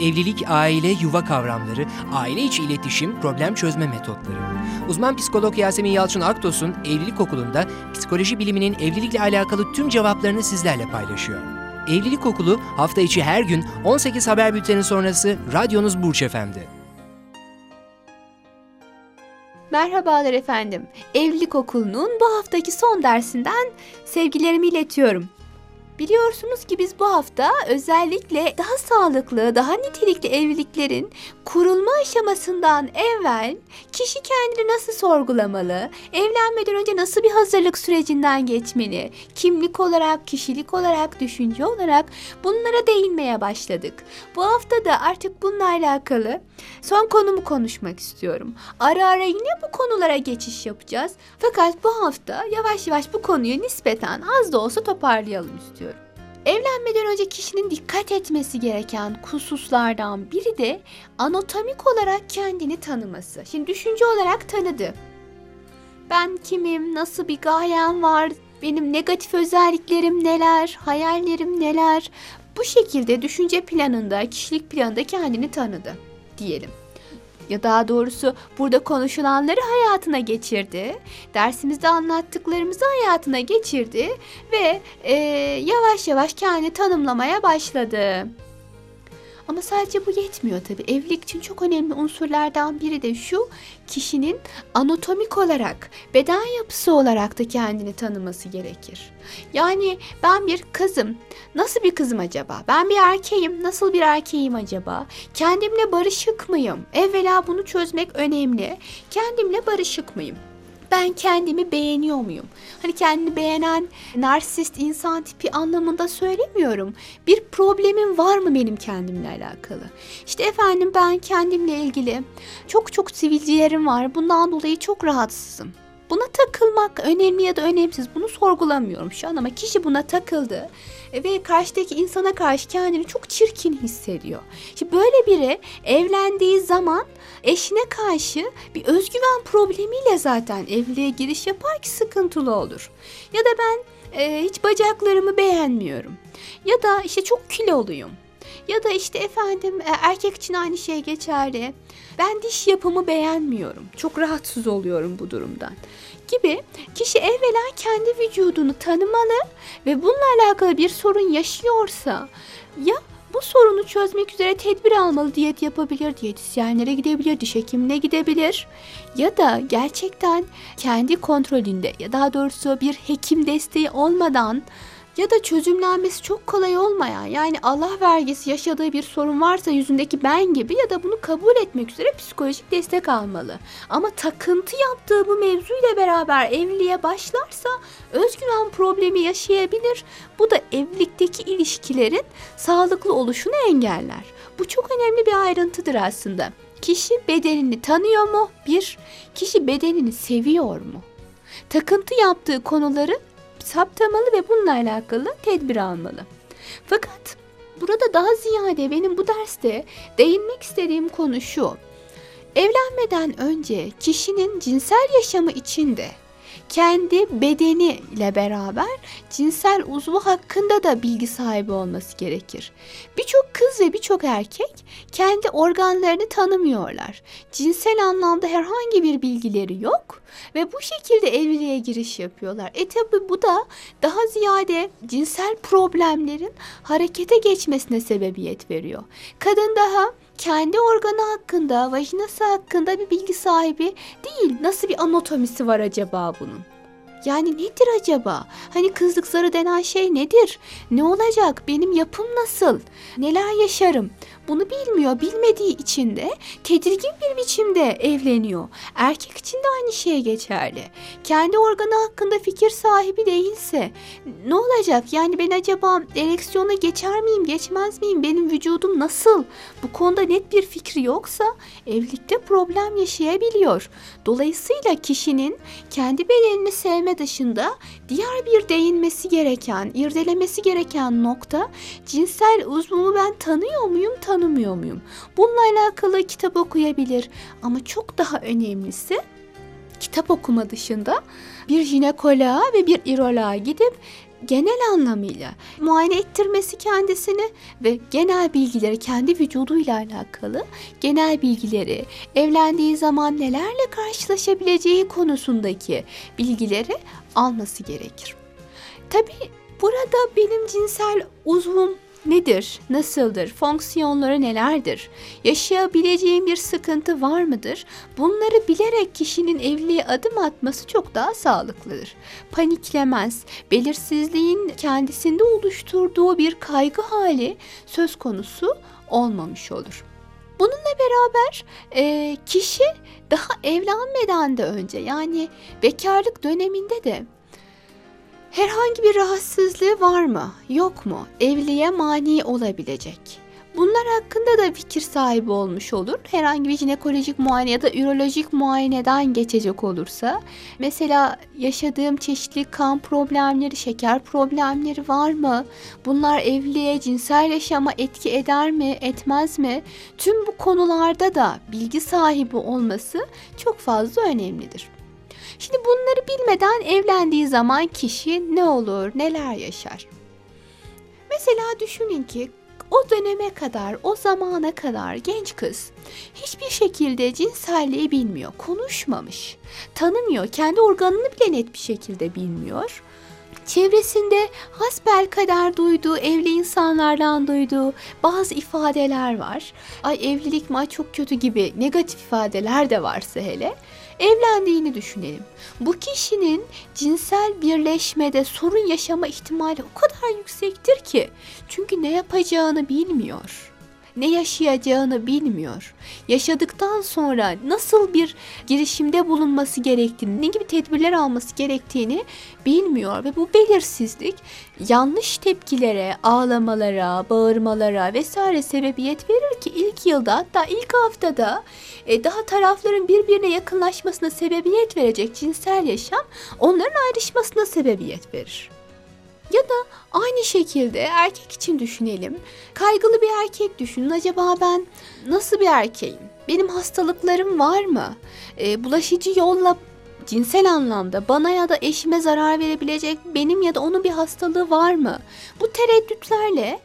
Evlilik, aile, yuva kavramları, aile içi iletişim, problem çözme metotları. Uzman psikolog Yasemin Yalçın Aktos'un Evlilik Okulu'nda psikoloji biliminin evlilikle alakalı tüm cevaplarını sizlerle paylaşıyor. Evlilik Okulu hafta içi her gün 18 haber bülteni sonrası radyonuz Burç Efendi. Merhabalar efendim. Evlilik Okulu'nun bu haftaki son dersinden sevgilerimi iletiyorum. Biliyorsunuz ki biz bu hafta özellikle daha sağlıklı, daha nitelikli evliliklerin kurulma aşamasından evvel kişi kendini nasıl sorgulamalı, evlenmeden önce nasıl bir hazırlık sürecinden geçmeli, kimlik olarak, kişilik olarak, düşünce olarak bunlara değinmeye başladık. Bu hafta da artık bununla alakalı son konumu konuşmak istiyorum. Ara ara yine bu konulara geçiş yapacağız. Fakat bu hafta yavaş yavaş bu konuyu nispeten az da olsa toparlayalım istiyorum. Evlenmeden önce kişinin dikkat etmesi gereken hususlardan biri de anatomik olarak kendini tanıması. Şimdi düşünce olarak tanıdı. Ben kimim, nasıl bir gayem var, benim negatif özelliklerim neler, hayallerim neler. Bu şekilde düşünce planında, kişilik planında kendini tanıdı diyelim ya daha doğrusu burada konuşulanları hayatına geçirdi. Dersimizde anlattıklarımızı hayatına geçirdi ve e, yavaş yavaş kendini tanımlamaya başladı. Ama sadece bu yetmiyor tabii. Evlilik için çok önemli unsurlardan biri de şu, kişinin anatomik olarak, beden yapısı olarak da kendini tanıması gerekir. Yani ben bir kızım, nasıl bir kızım acaba? Ben bir erkeğim, nasıl bir erkeğim acaba? Kendimle barışık mıyım? Evvela bunu çözmek önemli. Kendimle barışık mıyım? Ben kendimi beğeniyor muyum? Hani kendini beğenen narsist insan tipi anlamında söylemiyorum. Bir problemim var mı benim kendimle alakalı? İşte efendim ben kendimle ilgili çok çok sivilcilerim var. Bundan dolayı çok rahatsızım. Buna takılmak önemli ya da önemsiz bunu sorgulamıyorum şu an ama kişi buna takıldı ve karşıdaki insana karşı kendini çok çirkin hissediyor. Şimdi böyle biri evlendiği zaman eşine karşı bir özgüven problemiyle zaten evliliğe giriş yapar ki sıkıntılı olur. Ya da ben e, hiç bacaklarımı beğenmiyorum. Ya da işte çok kiloluyum. Ya da işte efendim e, erkek için aynı şey geçerli. Ben diş yapımı beğenmiyorum. Çok rahatsız oluyorum bu durumdan. Gibi kişi evvela kendi vücudunu tanımalı ve bununla alakalı bir sorun yaşıyorsa ya bu sorunu çözmek üzere tedbir almalı, diyet yapabilir, diyetisyenlere gidebilir, diş hekimine gidebilir. Ya da gerçekten kendi kontrolünde ya daha doğrusu bir hekim desteği olmadan ya da çözümlenmesi çok kolay olmayan yani Allah vergisi yaşadığı bir sorun varsa yüzündeki ben gibi ya da bunu kabul etmek üzere psikolojik destek almalı. Ama takıntı yaptığı bu mevzuyla beraber evliliğe başlarsa özgüven problemi yaşayabilir. Bu da evlilikteki ilişkilerin sağlıklı oluşunu engeller. Bu çok önemli bir ayrıntıdır aslında. Kişi bedenini tanıyor mu? Bir, kişi bedenini seviyor mu? Takıntı yaptığı konuları saptamalı ve bununla alakalı tedbir almalı. Fakat burada daha ziyade benim bu derste değinmek istediğim konu şu. Evlenmeden önce kişinin cinsel yaşamı içinde kendi bedeni ile beraber cinsel uzvu hakkında da bilgi sahibi olması gerekir. Birçok kız ve birçok erkek kendi organlarını tanımıyorlar. Cinsel anlamda herhangi bir bilgileri yok ve bu şekilde evliliğe giriş yapıyorlar. E tabi bu da daha ziyade cinsel problemlerin harekete geçmesine sebebiyet veriyor. Kadın daha kendi organı hakkında, vajinası hakkında bir bilgi sahibi değil. Nasıl bir anatomisi var acaba bunun? Yani nedir acaba? Hani kızlık zarı denen şey nedir? Ne olacak? Benim yapım nasıl? Neler yaşarım? Bunu bilmiyor. Bilmediği için de tedirgin bir biçimde evleniyor. Erkek için de aynı şey geçerli. Kendi organı hakkında fikir sahibi değilse ne olacak? Yani ben acaba ereksiyona geçer miyim, geçmez miyim? Benim vücudum nasıl? Bu konuda net bir fikri yoksa evlilikte problem yaşayabiliyor. Dolayısıyla kişinin kendi bedenini sevme dışında diğer bir değinmesi gereken, irdelemesi gereken nokta cinsel uzvumu ben tanıyor muyum, tanımıyor muyum? Bununla alakalı kitap okuyabilir ama çok daha önemlisi kitap okuma dışında bir jinekoloğa ve bir iroloğa gidip genel anlamıyla muayene ettirmesi kendisini ve genel bilgileri kendi vücuduyla alakalı genel bilgileri, evlendiği zaman nelerle karşılaşabileceği konusundaki bilgileri alması gerekir. Tabii burada benim cinsel uzvum nedir, nasıldır, fonksiyonları nelerdir, yaşayabileceğim bir sıkıntı var mıdır? Bunları bilerek kişinin evliliğe adım atması çok daha sağlıklıdır. Paniklemez, belirsizliğin kendisinde oluşturduğu bir kaygı hali söz konusu olmamış olur. Bununla beraber e, kişi daha evlenmeden de önce yani bekarlık döneminde de Herhangi bir rahatsızlığı var mı, yok mu? Evliliğe mani olabilecek. Bunlar hakkında da fikir sahibi olmuş olur. Herhangi bir jinekolojik muayene ya da ürolojik muayeneden geçecek olursa, mesela yaşadığım çeşitli kan problemleri, şeker problemleri var mı? Bunlar evliliğe, cinsel yaşama etki eder mi, etmez mi? Tüm bu konularda da bilgi sahibi olması çok fazla önemlidir. Şimdi bunları bilmeden evlendiği zaman kişi ne olur, neler yaşar? Mesela düşünün ki o döneme kadar, o zamana kadar genç kız hiçbir şekilde cinselliği bilmiyor, konuşmamış, tanımıyor, kendi organını bile net bir şekilde bilmiyor. Çevresinde hasbel kadar duyduğu, evli insanlardan duyduğu bazı ifadeler var. Ay evlilik mi çok kötü gibi negatif ifadeler de varsa hele evlendiğini düşünelim. Bu kişinin cinsel birleşmede sorun yaşama ihtimali o kadar yüksektir ki çünkü ne yapacağını bilmiyor ne yaşayacağını bilmiyor. Yaşadıktan sonra nasıl bir girişimde bulunması gerektiğini, ne gibi tedbirler alması gerektiğini bilmiyor ve bu belirsizlik yanlış tepkilere, ağlamalara, bağırmalara vesaire sebebiyet verir ki ilk yılda hatta ilk haftada e, daha tarafların birbirine yakınlaşmasına sebebiyet verecek cinsel yaşam onların ayrışmasına sebebiyet verir. Ya da aynı şekilde erkek için düşünelim. Kaygılı bir erkek düşünün. Acaba ben nasıl bir erkeğim? Benim hastalıklarım var mı? E, bulaşıcı yolla cinsel anlamda bana ya da eşime zarar verebilecek benim ya da onun bir hastalığı var mı? Bu tereddütlerle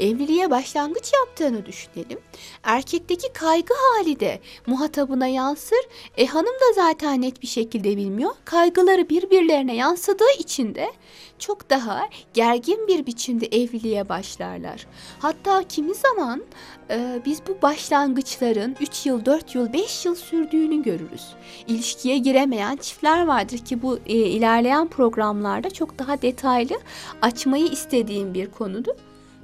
evliliğe başlangıç yaptığını düşünelim. Erkekteki kaygı hali de muhatabına yansır. E hanım da zaten net bir şekilde bilmiyor. Kaygıları birbirlerine yansıdığı için de çok daha gergin bir biçimde evliliğe başlarlar. Hatta kimi zaman e, biz bu başlangıçların 3 yıl, 4 yıl, 5 yıl sürdüğünü görürüz. İlişkiye giremeyen çiftler vardır ki bu e, ilerleyen programlarda çok daha detaylı açmayı istediğim bir konudur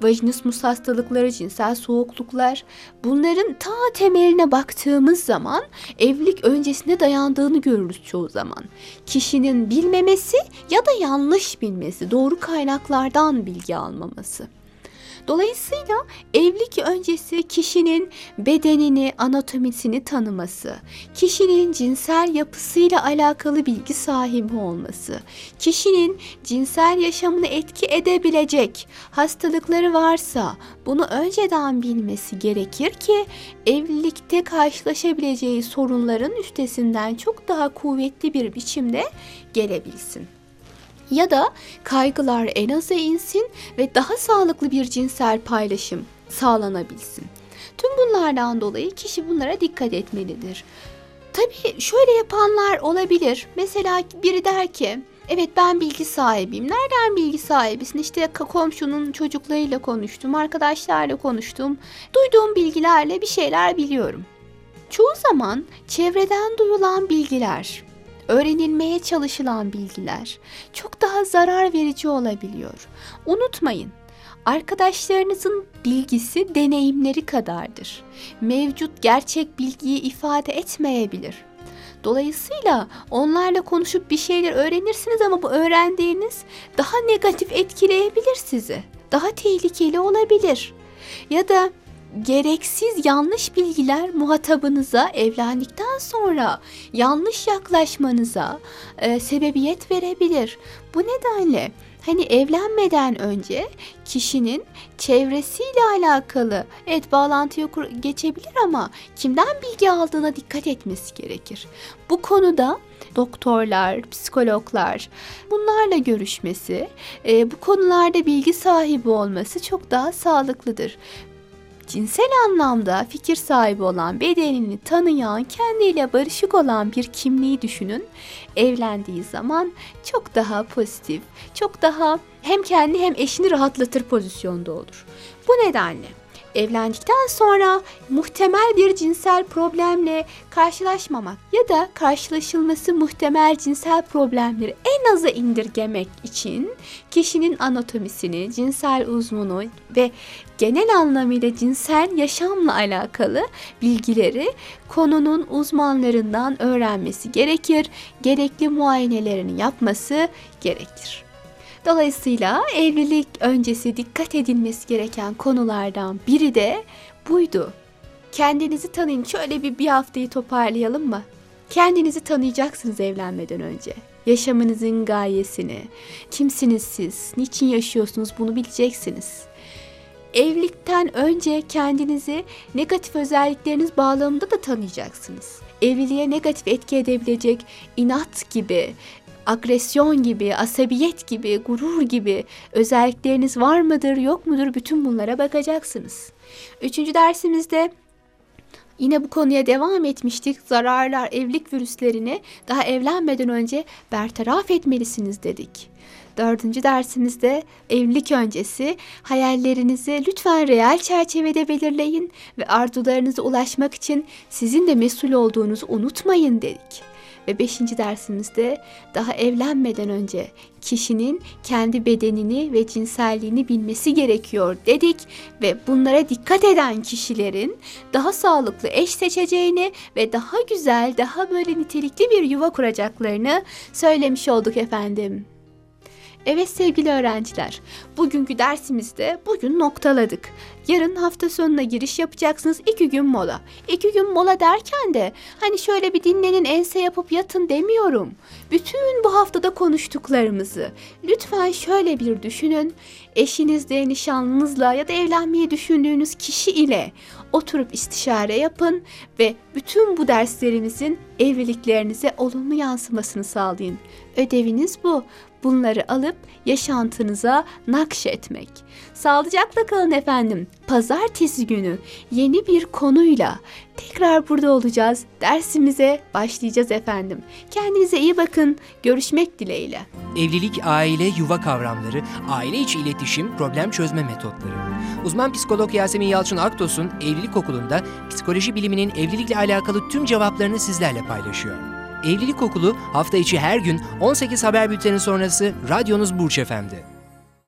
vajinismus hastalıkları, cinsel soğukluklar bunların ta temeline baktığımız zaman evlilik öncesine dayandığını görürüz çoğu zaman. Kişinin bilmemesi ya da yanlış bilmesi, doğru kaynaklardan bilgi almaması. Dolayısıyla evlilik öncesi kişinin bedenini, anatomisini tanıması, kişinin cinsel yapısıyla alakalı bilgi sahibi olması, kişinin cinsel yaşamını etki edebilecek hastalıkları varsa bunu önceden bilmesi gerekir ki evlilikte karşılaşabileceği sorunların üstesinden çok daha kuvvetli bir biçimde gelebilsin ya da kaygılar en aza insin ve daha sağlıklı bir cinsel paylaşım sağlanabilsin. Tüm bunlardan dolayı kişi bunlara dikkat etmelidir. Tabii şöyle yapanlar olabilir. Mesela biri der ki Evet ben bilgi sahibiyim. Nereden bilgi sahibisin? İşte komşunun çocuklarıyla konuştum, arkadaşlarla konuştum. Duyduğum bilgilerle bir şeyler biliyorum. Çoğu zaman çevreden duyulan bilgiler öğrenilmeye çalışılan bilgiler çok daha zarar verici olabiliyor. Unutmayın, arkadaşlarınızın bilgisi deneyimleri kadardır. Mevcut gerçek bilgiyi ifade etmeyebilir. Dolayısıyla onlarla konuşup bir şeyler öğrenirsiniz ama bu öğrendiğiniz daha negatif etkileyebilir sizi. Daha tehlikeli olabilir. Ya da gereksiz yanlış bilgiler muhatabınıza evlendikten sonra yanlış yaklaşmanıza e, sebebiyet verebilir. Bu nedenle Hani evlenmeden önce kişinin çevresiyle alakalı evet bağlantıya geçebilir ama kimden bilgi aldığına dikkat etmesi gerekir. Bu konuda doktorlar, psikologlar bunlarla görüşmesi, e, bu konularda bilgi sahibi olması çok daha sağlıklıdır. Cinsel anlamda fikir sahibi olan, bedenini tanıyan, kendiyle barışık olan bir kimliği düşünün. Evlendiği zaman çok daha pozitif, çok daha hem kendi hem eşini rahatlatır pozisyonda olur. Bu nedenle evlendikten sonra muhtemel bir cinsel problemle karşılaşmamak ya da karşılaşılması muhtemel cinsel problemleri en aza indirgemek için kişinin anatomisini, cinsel uzvunu ve genel anlamıyla cinsel yaşamla alakalı bilgileri konunun uzmanlarından öğrenmesi gerekir, gerekli muayenelerini yapması gerekir. Dolayısıyla evlilik öncesi dikkat edilmesi gereken konulardan biri de buydu. Kendinizi tanıyın. Şöyle bir bir haftayı toparlayalım mı? Kendinizi tanıyacaksınız evlenmeden önce. Yaşamınızın gayesini, kimsiniz siz, niçin yaşıyorsunuz bunu bileceksiniz. Evlilikten önce kendinizi negatif özellikleriniz bağlamında da tanıyacaksınız. Evliliğe negatif etki edebilecek inat gibi, agresyon gibi, asabiyet gibi, gurur gibi özellikleriniz var mıdır, yok mudur bütün bunlara bakacaksınız. Üçüncü dersimizde Yine bu konuya devam etmiştik. Zararlar, evlilik virüslerini daha evlenmeden önce bertaraf etmelisiniz dedik. Dördüncü dersimizde evlilik öncesi hayallerinizi lütfen reel çerçevede belirleyin ve arzularınıza ulaşmak için sizin de mesul olduğunuzu unutmayın dedik. Ve beşinci dersimizde daha evlenmeden önce kişinin kendi bedenini ve cinselliğini bilmesi gerekiyor dedik ve bunlara dikkat eden kişilerin daha sağlıklı eş seçeceğini ve daha güzel, daha böyle nitelikli bir yuva kuracaklarını söylemiş olduk efendim. Evet sevgili öğrenciler, bugünkü dersimizde bugün noktaladık. Yarın hafta sonuna giriş yapacaksınız. iki gün mola. İki gün mola derken de hani şöyle bir dinlenin ense yapıp yatın demiyorum. Bütün bu haftada konuştuklarımızı lütfen şöyle bir düşünün. Eşinizle, nişanlınızla ya da evlenmeyi düşündüğünüz kişi ile oturup istişare yapın ve bütün bu derslerimizin evliliklerinize olumlu yansımasını sağlayın. Ödeviniz bu. Bunları alıp yaşantınıza nakşetmek. Sağlıcakla kalın efendim. Pazartesi günü yeni bir konuyla tekrar burada olacağız. Dersimize başlayacağız efendim. Kendinize iyi bakın. Görüşmek dileğiyle. Evlilik, aile, yuva kavramları, aile içi iletişim, problem çözme metotları. Uzman psikolog Yasemin Yalçın Aktos'un Evlilik Okulu'nda psikoloji biliminin evlilikle alakalı tüm cevaplarını sizlerle paylaşıyor. Evlilik Okulu hafta içi her gün 18 haber bülteni sonrası radyonuz Burç Efendi.